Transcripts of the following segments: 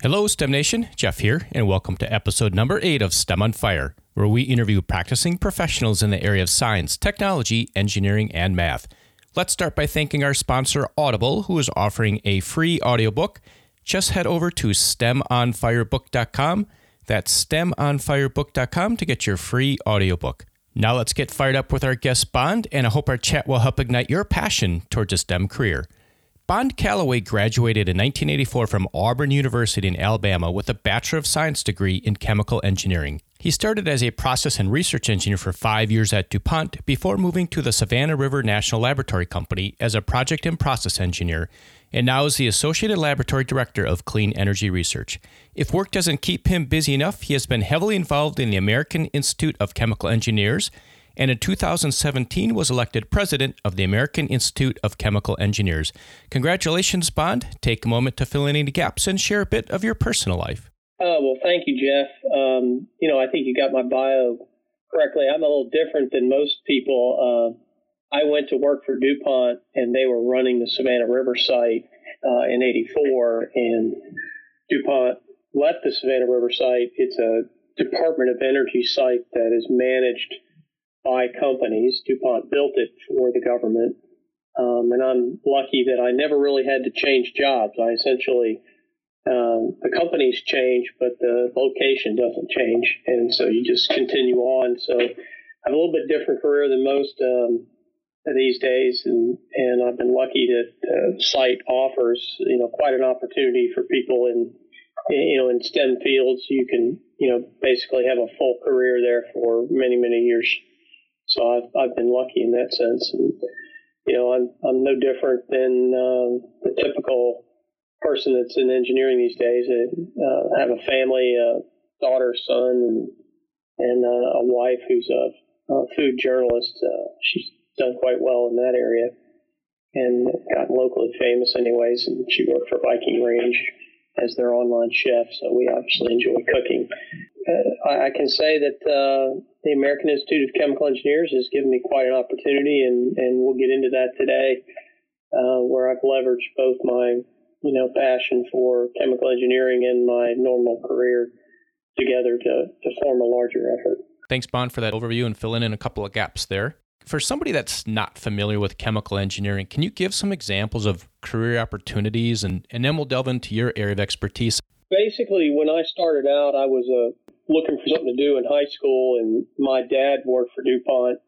Hello, STEM Nation. Jeff here, and welcome to episode number eight of STEM on Fire, where we interview practicing professionals in the area of science, technology, engineering, and math. Let's start by thanking our sponsor, Audible, who is offering a free audiobook. Just head over to STEMOnFireBook.com. That's STEMOnFireBook.com to get your free audiobook. Now let's get fired up with our guest Bond, and I hope our chat will help ignite your passion towards a STEM career. Bond Calloway graduated in 1984 from Auburn University in Alabama with a Bachelor of Science degree in chemical engineering. He started as a process and research engineer for five years at DuPont before moving to the Savannah River National Laboratory Company as a project and process engineer, and now is the Associated Laboratory Director of Clean Energy Research. If work doesn't keep him busy enough, he has been heavily involved in the American Institute of Chemical Engineers and in 2017 was elected president of the American Institute of Chemical Engineers. Congratulations, Bond. Take a moment to fill in any gaps and share a bit of your personal life. Uh, well, thank you, Jeff. Um, you know, I think you got my bio correctly. I'm a little different than most people. Uh, I went to work for DuPont, and they were running the Savannah River site uh, in '84, and DuPont left the Savannah River site. It's a Department of Energy site that is managed by companies. DuPont built it for the government. Um, and I'm lucky that I never really had to change jobs. I essentially, um, the companies change, but the location doesn't change. And so you just continue on. So I have a little bit different career than most um, these days. And, and I've been lucky that uh, site offers, you know, quite an opportunity for people in, you know, in STEM fields. You can, you know, basically have a full career there for many, many years. So I've, I've been lucky in that sense. And, you know, I'm, I'm no different than um, the typical person that's in engineering these days. I uh, have a family, a daughter, son, and, and uh, a wife who's a, a food journalist. Uh, she's done quite well in that area and gotten locally famous anyways. And she worked for Viking Range as their online chef. So we obviously enjoy cooking. Uh, I, I, can say that uh, the American Institute of Chemical Engineers has given me quite an opportunity, and, and we'll get into that today, uh, where I've leveraged both my you know passion for chemical engineering and my normal career together to, to form a larger effort. Thanks, Bond, for that overview and filling in a couple of gaps there. For somebody that's not familiar with chemical engineering, can you give some examples of career opportunities and, and then we'll delve into your area of expertise? Basically, when I started out, I was a looking for something to do in high school, and my dad worked for DuPont,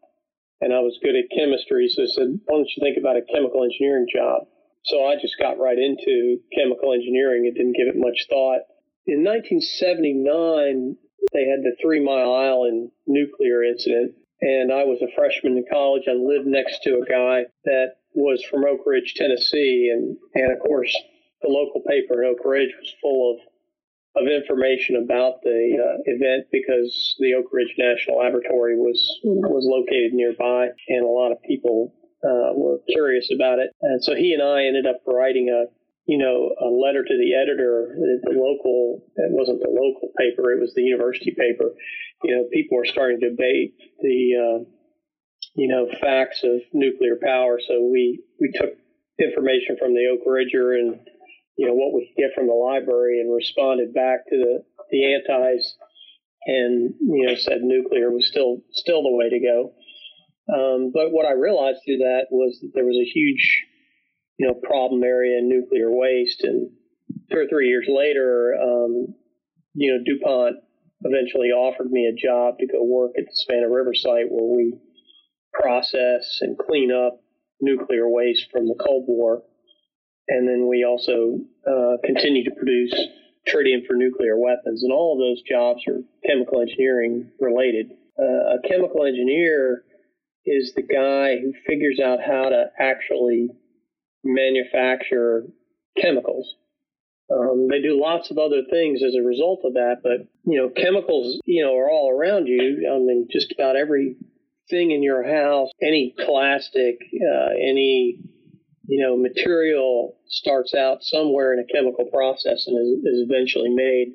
and I was good at chemistry, so I said, "Why don't you think about a chemical engineering job?" So I just got right into chemical engineering and didn't give it much thought. In 1979, they had the Three Mile Island nuclear incident, and I was a freshman in college. I lived next to a guy that was from Oak Ridge, Tennessee, and and of course the local paper in Oak Ridge was full of of information about the uh, event because the Oak Ridge National Laboratory was was located nearby, and a lot of people uh, were curious about it. And so he and I ended up writing a you know a letter to the editor, the, local. It wasn't the local paper; it was the university paper. You know, people were starting to debate the uh, you know facts of nuclear power. So we we took information from the Oak Ridger and you know what we could get from the library and responded back to the the antis and you know said nuclear was still still the way to go. Um, but what I realized through that was that there was a huge you know problem area in nuclear waste, and two or three years later, um, you know DuPont eventually offered me a job to go work at the Savannah River site where we process and clean up nuclear waste from the Cold War and then we also uh, continue to produce tritium for nuclear weapons. And all of those jobs are chemical engineering related. Uh, a chemical engineer is the guy who figures out how to actually manufacture chemicals. Um, they do lots of other things as a result of that, but you know, chemicals, you know, are all around you. I mean, just about every thing in your house, any plastic, uh, any you know, material starts out somewhere in a chemical process and is, is eventually made.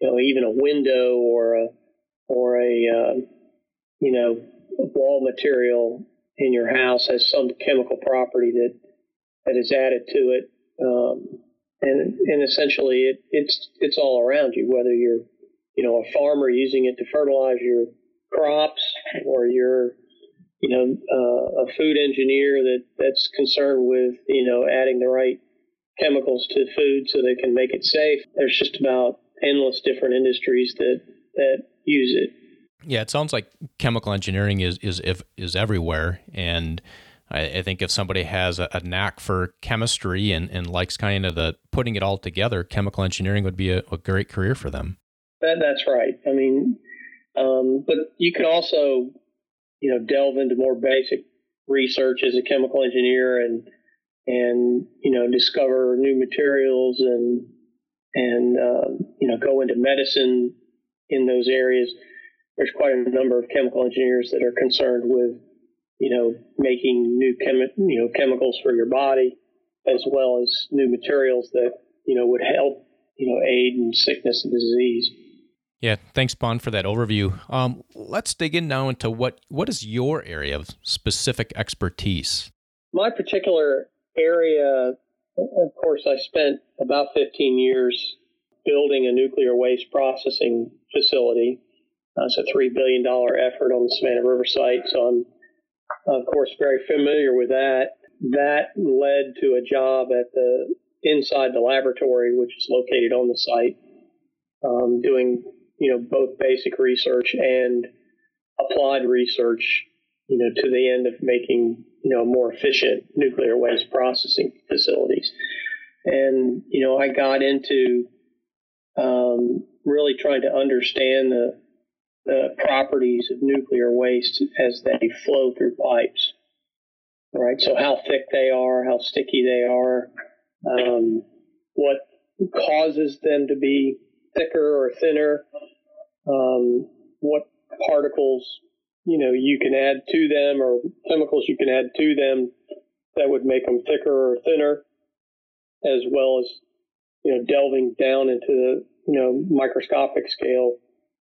You know, even a window or a or a uh, you know wall material in your house has some chemical property that that is added to it. Um, and and essentially it, it's it's all around you. Whether you're you know a farmer using it to fertilize your crops, or you're you know uh, a food engineer that that's concerned with you know adding the right chemicals to food so they can make it safe. There's just about endless different industries that that use it. Yeah, it sounds like chemical engineering is is if, is everywhere, and I, I think if somebody has a, a, knack for chemistry and, and likes kind of the putting it all together, chemical engineering would be a, a great career for them. That, that's right. I mean, um, but you can also, you know, delve into more basic research as a chemical engineer and and you know discover new materials and and uh, you know go into medicine in those areas. There's quite a number of chemical engineers that are concerned with you know, making new chemi- you know, chemicals for your body, as well as new materials that, you know, would help, you know, aid in sickness and disease. Yeah, thanks, Bond, for that overview. Um, let's dig in now into what what is your area of specific expertise. My particular area, of course, I spent about 15 years building a nuclear waste processing facility. Uh, it's a three billion dollar effort on the Savannah River site, so I'm of course, very familiar with that. That led to a job at the inside the laboratory, which is located on the site, um, doing you know both basic research and applied research, you know, to the end of making you know more efficient nuclear waste processing facilities. And you know, I got into um, really trying to understand the the properties of nuclear waste as they flow through pipes. Right, so how thick they are, how sticky they are, um, what causes them to be thicker or thinner, um, what particles you know you can add to them or chemicals you can add to them that would make them thicker or thinner, as well as you know delving down into the you know microscopic scale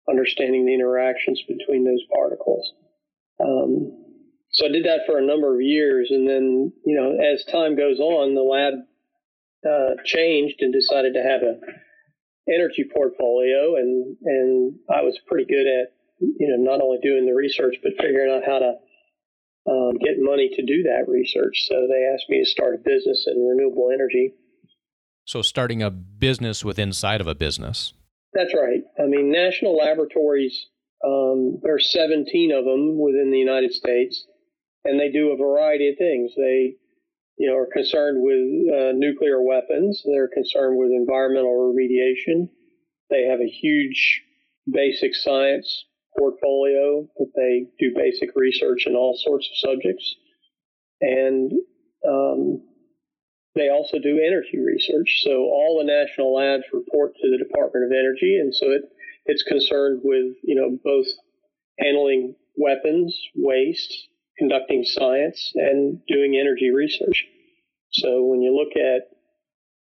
understanding the interactions between those particles. Um, so I did that for a number of years, and then you know, as time goes on, the lab uh, changed and decided to have a energy portfolio, and and I was pretty good at you know not only doing the research but figuring out how to um, get money to do that research. So they asked me to start a business in renewable energy. So starting a business with inside of a business. That's right. I mean, national laboratories, um, there are 17 of them within the United States, and they do a variety of things. They, you know, are concerned with uh, nuclear weapons. They're concerned with environmental remediation. They have a huge basic science portfolio that they do basic research in all sorts of subjects. And um, they also do energy research. So all the national labs report to the Department of Energy, and so it, it's concerned with you know both handling weapons, waste, conducting science, and doing energy research. So when you look at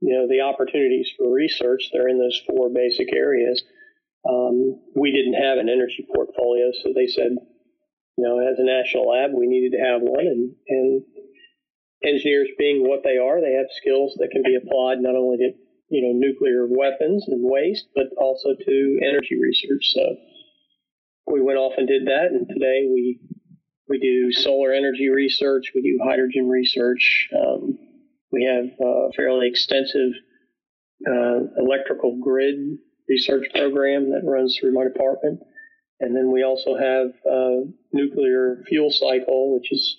you know the opportunities for research, they're in those four basic areas. Um, we didn't have an energy portfolio, so they said, you know, as a national lab, we needed to have one, and and engineers being what they are, they have skills that can be applied not only to you know nuclear weapons and waste, but also to energy research. So we went off and did that, and today we we do solar energy research, we do hydrogen research. Um, we have a fairly extensive uh, electrical grid research program that runs through my department. And then we also have a nuclear fuel cycle, which is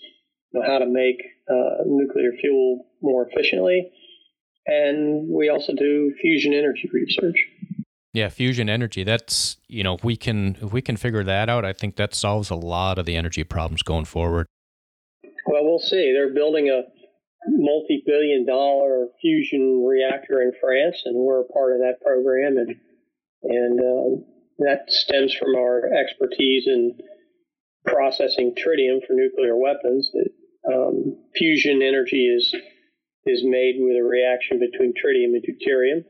you know, how to make uh, nuclear fuel more efficiently. And we also do fusion energy research. Yeah, fusion energy. That's you know, if we can if we can figure that out, I think that solves a lot of the energy problems going forward. Well, we'll see. They're building a multi-billion dollar fusion reactor in France, and we're a part of that program, and and um, that stems from our expertise in processing tritium for nuclear weapons. It, um, fusion energy is is made with a reaction between tritium and deuterium.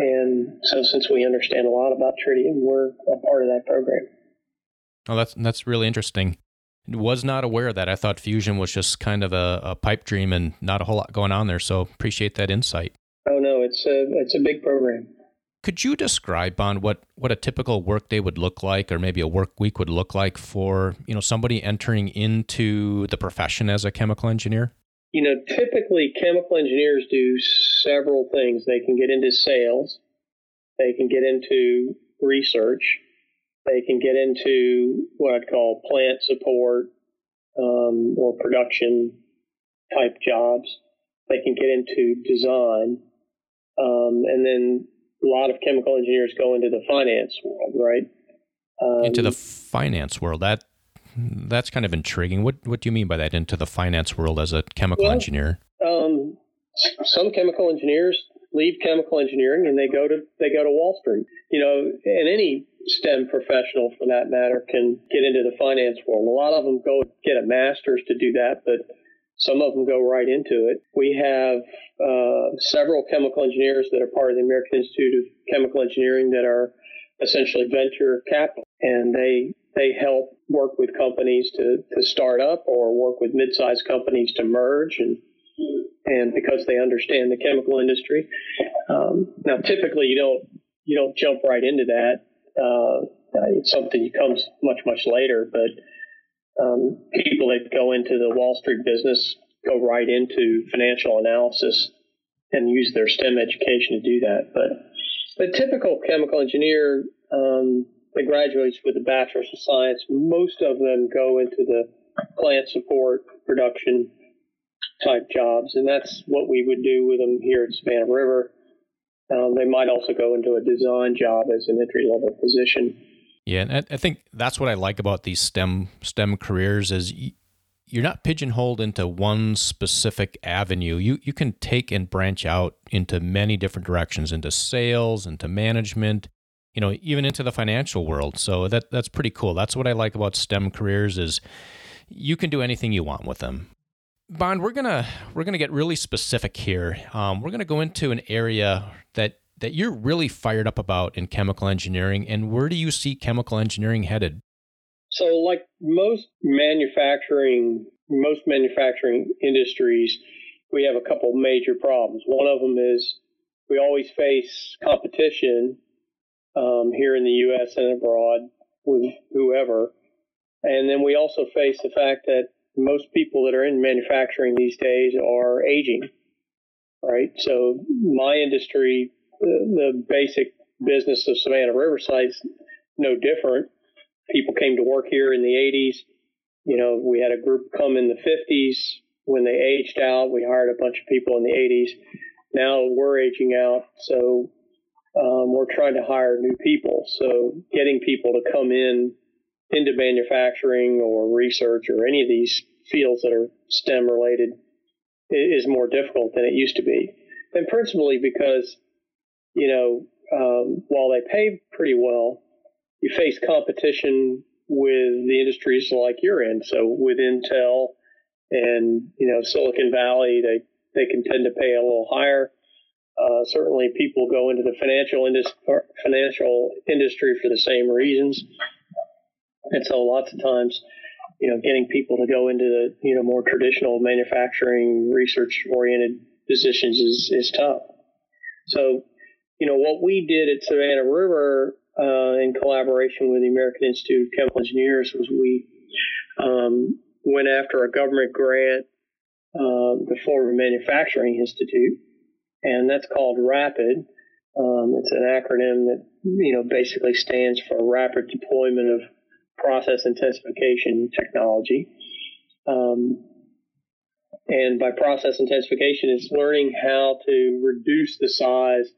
And so, since we understand a lot about tritium, we're a part of that program. Oh, that's that's really interesting. Was not aware of that. I thought fusion was just kind of a, a pipe dream and not a whole lot going on there. So appreciate that insight. Oh no, it's a it's a big program. Could you describe on what what a typical workday would look like, or maybe a work week would look like for you know somebody entering into the profession as a chemical engineer? You know, typically chemical engineers do several things. They can get into sales, they can get into research, they can get into what I'd call plant support um, or production type jobs. They can get into design, um, and then a lot of chemical engineers go into the finance world, right? Um, into the finance world. That that's kind of intriguing. What what do you mean by that? Into the finance world as a chemical well, engineer? Um, some chemical engineers leave chemical engineering and they go to they go to Wall Street. You know, and any STEM professional for that matter can get into the finance world. A lot of them go get a master's to do that, but some of them go right into it. We have uh, several chemical engineers that are part of the American Institute of Chemical Engineering that are essentially venture capital, and they they help work with companies to, to start up or work with mid-sized companies to merge and and because they understand the chemical industry. Um, now, typically, you don't you don't jump right into that. Uh, it's something that comes much much later, but um, people that go into the Wall Street business go right into financial analysis and use their STEM education to do that. But the typical chemical engineer um, that graduates with a bachelor's of science, most of them go into the plant support, production type jobs, and that's what we would do with them here at Savannah River. Um, they might also go into a design job as an entry level position. Yeah, and I think that's what I like about these STEM STEM careers is you're not pigeonholed into one specific avenue. You you can take and branch out into many different directions, into sales, into management, you know, even into the financial world. So that that's pretty cool. That's what I like about STEM careers is you can do anything you want with them. Bond, we're gonna we're gonna get really specific here. Um, we're gonna go into an area that that you're really fired up about in chemical engineering, and where do you see chemical engineering headed? So, like most manufacturing, most manufacturing industries, we have a couple major problems. One of them is we always face competition um, here in the U.S. and abroad with whoever, and then we also face the fact that most people that are in manufacturing these days are aging, right? So my industry the basic business of Savannah River site is no different. People came to work here in the 80s. You know, we had a group come in the 50s. When they aged out, we hired a bunch of people in the 80s. Now we're aging out, so um, we're trying to hire new people. So getting people to come in into manufacturing or research or any of these fields that are STEM related is more difficult than it used to be. And principally because you know, um, while they pay pretty well, you face competition with the industries like you're in. So with Intel and you know Silicon Valley, they they can tend to pay a little higher. Uh, certainly, people go into the financial industry financial industry for the same reasons, and so lots of times, you know, getting people to go into the you know more traditional manufacturing research oriented positions is is tough. So you know, what we did at Savannah River uh, in collaboration with the American Institute of Chemical Engineers was we um, went after a government grant, uh, the Forward Manufacturing Institute, and that's called RAPID. Um, it's an acronym that you know basically stands for Rapid Deployment of Process Intensification Technology. Um, and by process intensification, it's learning how to reduce the size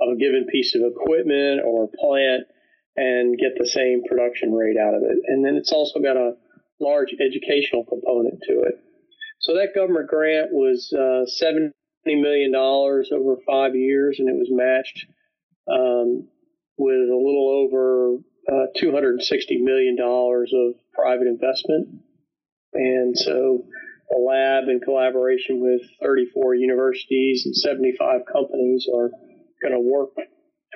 of a given piece of equipment or plant and get the same production rate out of it. And then it's also got a large educational component to it. So that government grant was uh, $70 million over five years, and it was matched um, with a little over uh, $260 million of private investment. And so the lab, in collaboration with 34 universities and 75 companies, are going to work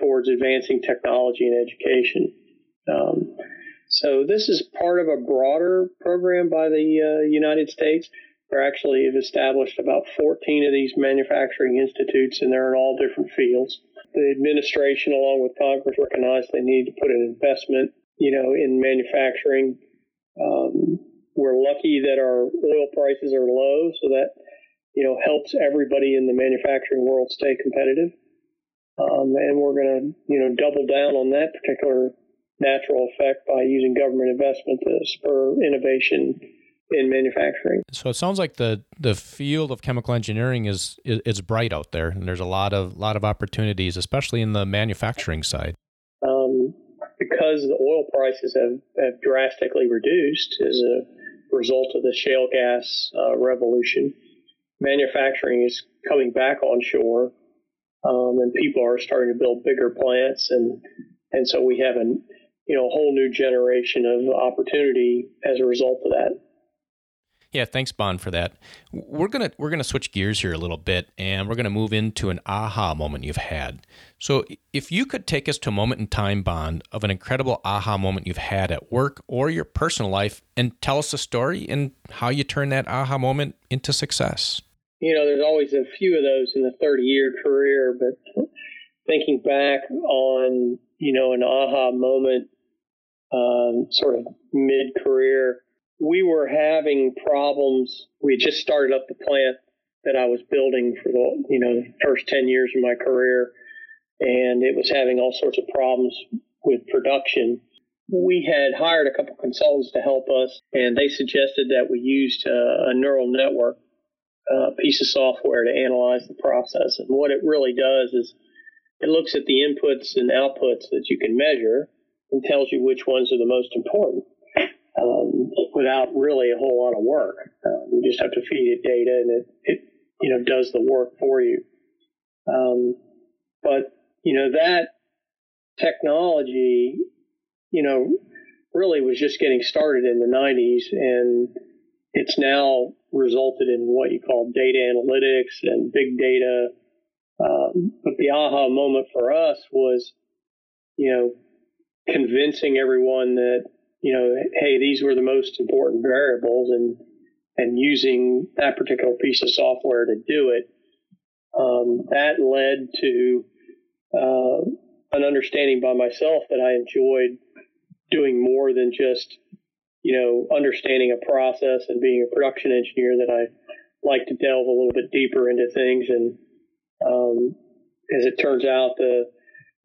towards advancing technology and education. Um, so this is part of a broader program by the uh, United States. They actually have established about 14 of these manufacturing institutes, and they're in all different fields. The administration, along with Congress, recognized they need to put an investment, you know, in manufacturing. Um, we're lucky that our oil prices are low, so that you know helps everybody in the manufacturing world stay competitive. Um, and we're going to, you know, double down on that particular natural effect by using government investment to spur innovation in manufacturing. So it sounds like the the field of chemical engineering is, is, is bright out there, and there's a lot of lot of opportunities, especially in the manufacturing side. Um, because the oil prices have, have drastically reduced as a result of the shale gas uh, revolution, manufacturing is coming back onshore, um, and people are starting to build bigger plants, and and so we have an you know a whole new generation of opportunity as a result of that. Yeah, thanks, Bond, for that. We're gonna we're gonna switch gears here a little bit, and we're gonna move into an aha moment you've had. So, if you could take us to a moment in time, Bond, of an incredible aha moment you've had at work or your personal life, and tell us a story and how you turn that aha moment into success. You know, there's always a few of those in a 30 year career, but thinking back on you know an aha moment, um, sort of mid career we were having problems. We had just started up the plant that I was building for the you know first ten years of my career, and it was having all sorts of problems with production. We had hired a couple consultants to help us, and they suggested that we used a, a neural network uh, piece of software to analyze the process. And what it really does is it looks at the inputs and outputs that you can measure and tells you which ones are the most important um, without really a whole lot of work. Um, you just have to feed it data, and it, it you know does the work for you. Um, but you know that technology, you know, really was just getting started in the 90s, and it's now resulted in what you call data analytics and big data. Um, but the aha moment for us was, you know, convincing everyone that you know, hey, these were the most important variables, and and using that particular piece of software to do it, um, that led to uh, an understanding by myself that I enjoyed doing more than just, you know, understanding a process and being a production engineer. That I like to delve a little bit deeper into things, and um, as it turns out, the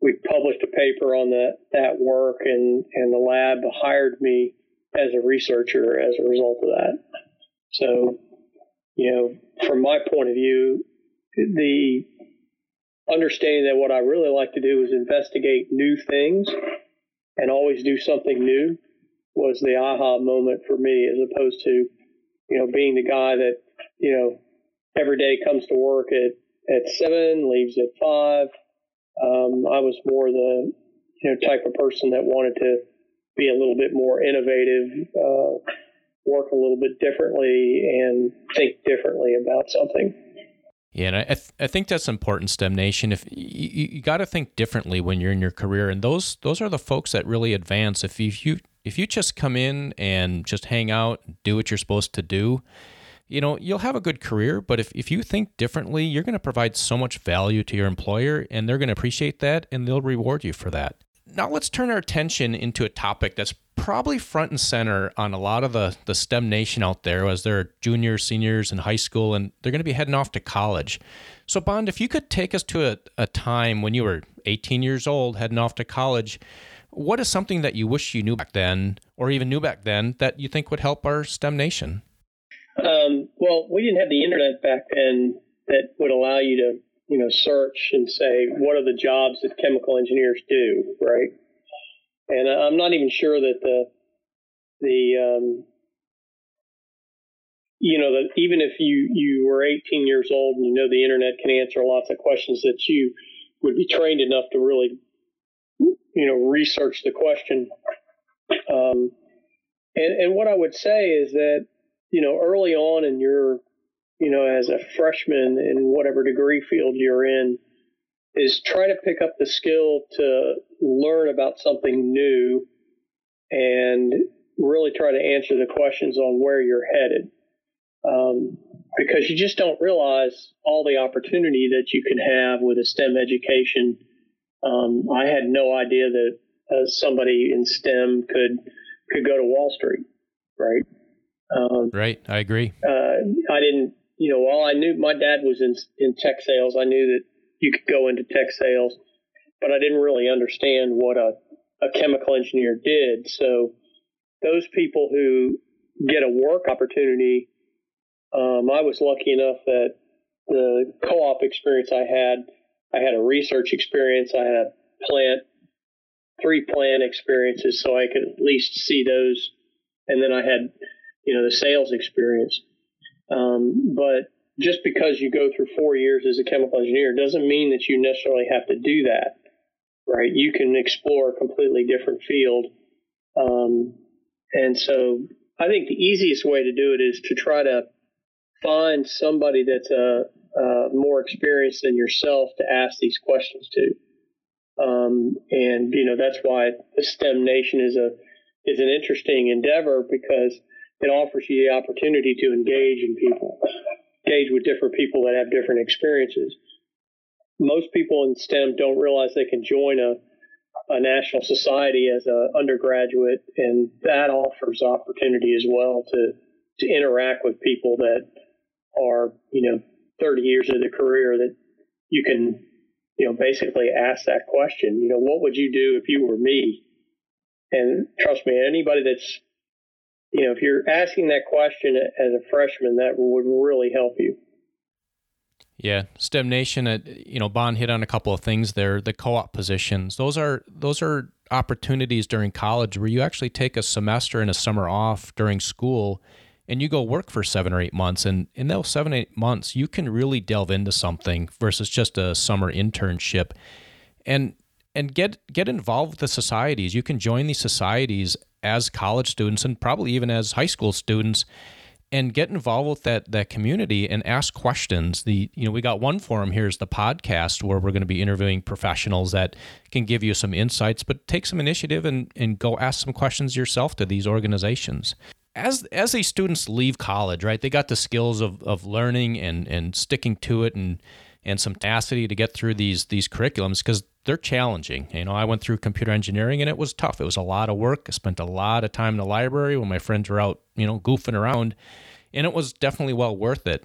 we published a paper on that that work, and and the lab hired me as a researcher as a result of that. So, you know, from my point of view, the understanding that what I really like to do is investigate new things and always do something new was the aha moment for me, as opposed to, you know, being the guy that, you know, every day comes to work at, at seven, leaves at five, um, I was more the you know type of person that wanted to be a little bit more innovative, uh, work a little bit differently, and think differently about something. Yeah, and I, th- I think that's important, STEM Nation. If you, you got to think differently when you're in your career, and those those are the folks that really advance. If you, if you if you just come in and just hang out, do what you're supposed to do, you know, you'll have a good career, but if, if you think differently, you're going to provide so much value to your employer and they're going to appreciate that and they'll reward you for that. Now, let's turn our attention into a topic that's probably front and center on a lot of the, the STEM nation out there as they're juniors, seniors in high school, and they're going to be heading off to college. So, Bond, if you could take us to a, a time when you were 18 years old, heading off to college, what is something that you wish you knew back then, or even knew back then, that you think would help our STEM nation? Well, we didn't have the internet back then that would allow you to, you know, search and say what are the jobs that chemical engineers do, right? And I'm not even sure that the the um, you know that even if you you were 18 years old and you know the internet can answer lots of questions that you would be trained enough to really you know research the question. Um, and and what I would say is that you know, early on in your, you know, as a freshman in whatever degree field you're in, is try to pick up the skill to learn about something new and really try to answer the questions on where you're headed. um, because you just don't realize all the opportunity that you can have with a STEM education. Um, I had no idea that uh, somebody in STEM could could go to Wall Street, right? Um, right, I agree. Uh, I didn't, you know, while I knew my dad was in in tech sales, I knew that you could go into tech sales, but I didn't really understand what a a chemical engineer did. So those people who get a work opportunity, um, I was lucky enough that the co-op experience I had, I had a research experience, I had a plant, three plant experiences, so I could at least see those, and then I had, you know, the sales experience. Um, but just because you go through four years as a chemical engineer doesn't mean that you necessarily have to do that right? You can explore a completely different field. Um, and so I think the easiest way to do it is to try to find somebody that's a, a more experienced than yourself to ask these questions to. Um, and you know that's why the STEM Nation is a is an interesting endeavor because it offers you the opportunity to engage in people, engage with different people that have different experiences most people in STEM don't realize they can join a, a national society as an undergraduate, and that offers opportunity as well to to interact with people that are you know 30 years of the career that you can you know basically ask that question. You know, what would you do if you were me? And trust me, anybody that's you know, if you're asking that question as a freshman, that would really help you. Yeah, STEM Nation. Uh, you know, Bond hit on a couple of things there. The co-op positions; those are those are opportunities during college where you actually take a semester and a summer off during school, and you go work for seven or eight months. And in those seven eight months, you can really delve into something versus just a summer internship, and and get get involved with the societies. You can join these societies as college students and probably even as high school students and get involved with that that community and ask questions. The you know we got one forum here is the podcast where we're going to be interviewing professionals that can give you some insights, but take some initiative and and go ask some questions yourself to these organizations. As as these students leave college, right, they got the skills of of learning and and sticking to it and and some tenacity to get through these these curriculums because they're challenging. You know, I went through computer engineering and it was tough. It was a lot of work. I spent a lot of time in the library when my friends were out, you know, goofing around, and it was definitely well worth it.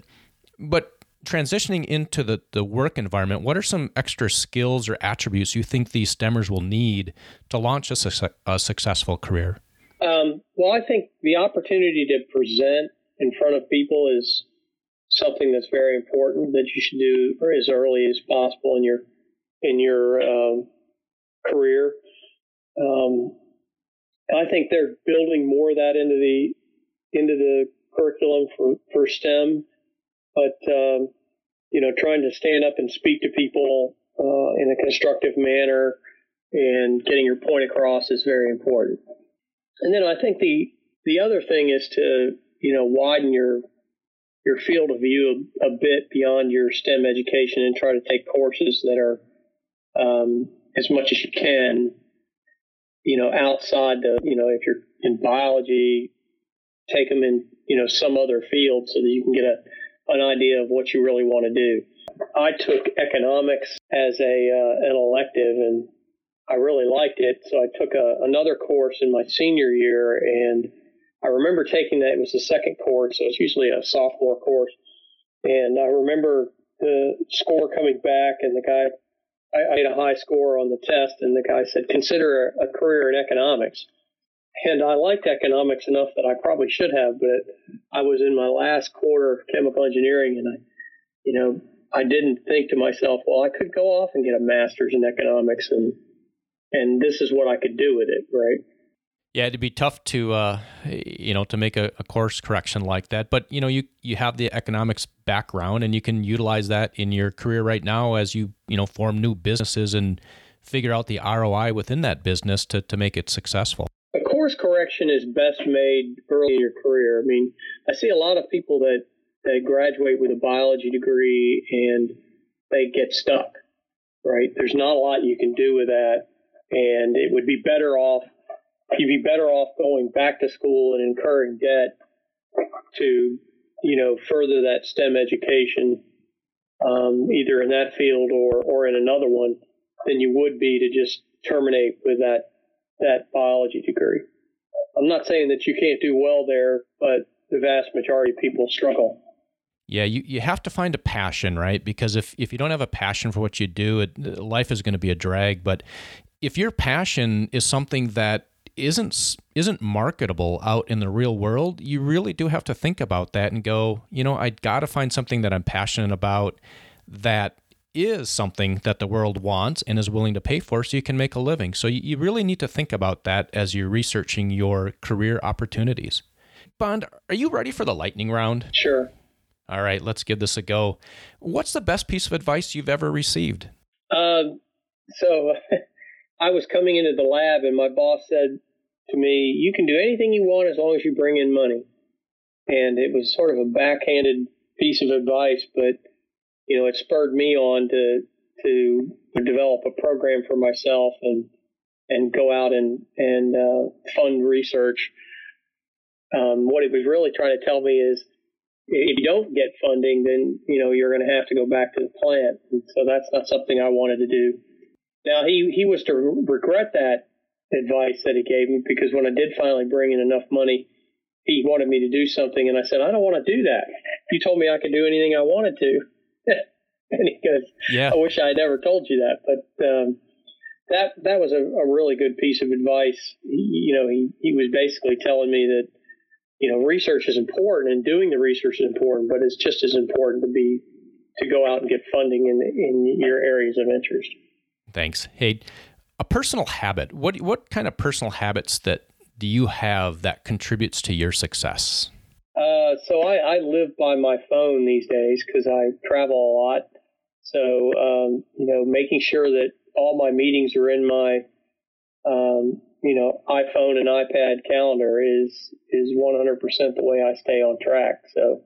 But transitioning into the, the work environment, what are some extra skills or attributes you think these STEMers will need to launch a, su- a successful career? Um, well, I think the opportunity to present in front of people is something that's very important that you should do as early as possible in your in your um, career. Um, I think they're building more of that into the into the curriculum for, for STEM, but um, you know, trying to stand up and speak to people uh, in a constructive manner and getting your point across is very important. And then I think the the other thing is to you know widen your your field of view a, a bit beyond your STEM education and try to take courses that are um, as much as you can, you know, outside the, you know, if you're in biology, take them in, you know, some other field so that you can get a, an idea of what you really want to do. I took economics as a uh, an elective and I really liked it, so I took a, another course in my senior year and I remember taking that. It was the second course, so it's usually a sophomore course. And I remember the score coming back, and the guy, I, I made a high score on the test, and the guy said, "Consider a, a career in economics." And I liked economics enough that I probably should have, but I was in my last quarter of chemical engineering, and I, you know, I didn't think to myself, well, I could go off and get a master's in economics, and and this is what I could do with it, right? Yeah, it'd be tough to uh, you know to make a, a, course correction like that. But you know, you you have the economics background, and you can utilize that in your career right now as you you know form new businesses and figure out the ROI within that business to to make it successful. A course correction is best made early in your career. I mean, I see a lot of people that that graduate with a biology degree and they get stuck. Right? There's not a lot you can do with that, and it would be better off you'd be better off going back to school and incurring debt to you know, further that STEM education, um, either in that field or, or in another one, than you would be to just terminate with that that biology degree. I'm not saying that you can't do well there, but the vast majority of people struggle. Yeah, you, you have to find a passion, right? Because if, if you don't have a passion for what you do, it, life is going to be a drag. But if your passion is something that isn't isn't marketable out in the real world, you really do have to think about that and go, you know, I got to find something that I'm passionate about that is something that the world wants and is willing to pay for so you can make a living. So you, you really need to think about that as you're researching your career opportunities. Bond, are you ready for the lightning round? Sure. All right, let's give this a go. What's the best piece of advice you've ever received? Um, so I was coming into the lab and my boss said to me, You can do anything you want as long as you bring in money. And it was sort of a backhanded piece of advice, but you know, it spurred me on to to develop a program for myself and and go out and and uh, fund research. Um, what it was really trying to tell me is, if you don't get funding, then you know you're going to have to go back to the plant. And so that's not something I wanted to do. Now he he was to regret that advice that he gave me because when I did finally bring in enough money, he wanted me to do something, and I said I don't want to do that. You told me I could do anything I wanted to. and he goes, "Yeah, I wish I had never told you that." But um, that that was a, a, really good piece of advice. He, you know, he he was basically telling me that you know research is important and doing the research is important, but it's just as important to be to go out and get funding in in your areas of interest. Thanks. Hey, personal habit. What what kind of personal habits that do you have that contributes to your success? Uh, so I, I live by my phone these days because I travel a lot. So um, you know, making sure that all my meetings are in my um, you know iPhone and iPad calendar is is 100% the way I stay on track. So.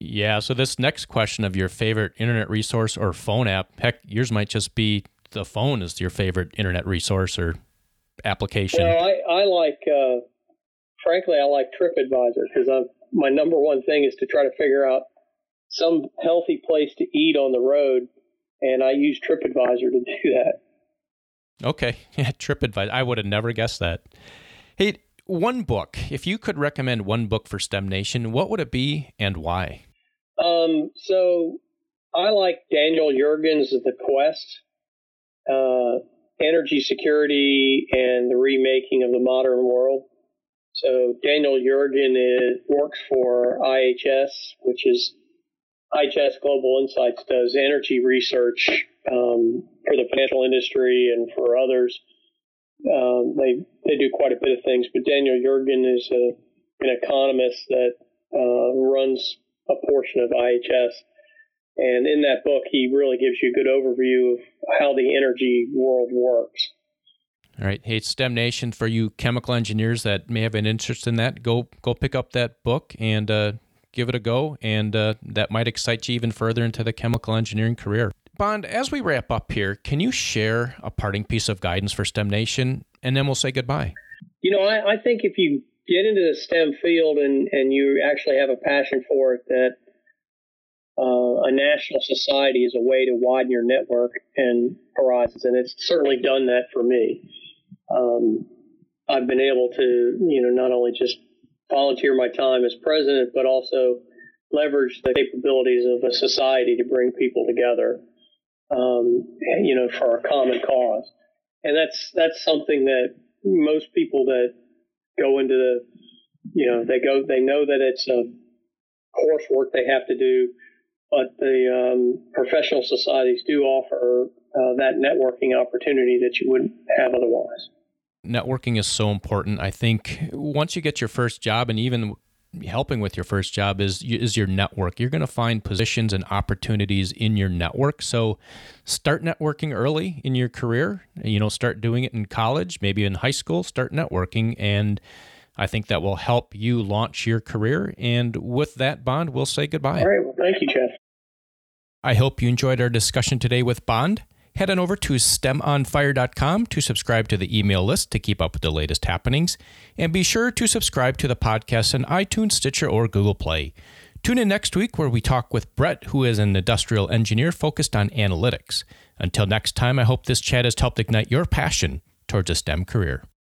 Yeah. So this next question of your favorite internet resource or phone app, heck, yours might just be the phone is your favorite internet resource or application. Well, I, I like, uh, frankly, I like TripAdvisor because I'm my number one thing is to try to figure out some healthy place to eat on the road, and I use TripAdvisor to do that. Okay, yeah, TripAdvisor. I would have never guessed that. Hey, one book. If you could recommend one book for STEM Nation, what would it be and why? Um, so I like Daniel Yergin's The Quest, uh, Energy Security and the Remaking of the Modern World. So Daniel Yergin is, works for IHS, which is IHS Global Insights does energy research um, for the financial industry and for others. Um, they they do quite a bit of things, but Daniel Yergin is a, an economist that uh, runs a portion of IHS. And in that book, he really gives you a good overview of how the energy world works. All right, hey STEM Nation, for you chemical engineers that may have an interest in that, go go pick up that book and uh, give it a go, and uh, that might excite you even further into the chemical engineering career. Bond, as we wrap up here, can you share a parting piece of guidance for STEM Nation, and then we'll say goodbye. You know, I, I think if you get into the STEM field and and you actually have a passion for it, that uh, a national society is a way to widen your network and horizons, and it's certainly done that for me um, I've been able to, you know, not only just volunteer my time as president, but also leverage the capabilities of a society to bring people together, um, you know, for a common cause. And that's that's something that most people that go into the, you know, they go, they know that it's a coursework they have to do, but the um, professional societies do offer uh, that networking opportunity that you wouldn't have otherwise networking is so important. I think once you get your first job and even helping with your first job is is your network. You're going to find positions and opportunities in your network. So start networking early in your career. You know, start doing it in college, maybe in high school, start networking and I think that will help you launch your career. And with that, Bond, we'll say goodbye. All right. Well, thank you, Jeff. I hope you enjoyed our discussion today with Bond head on over to stemonfire.com to subscribe to the email list to keep up with the latest happenings. And be sure to subscribe to the podcast on iTunes, Stitcher, or Google Play. Tune in next week where we talk with Brett, who is an industrial engineer focused on analytics. Until next time, I hope this chat has helped ignite your passion towards a STEM career.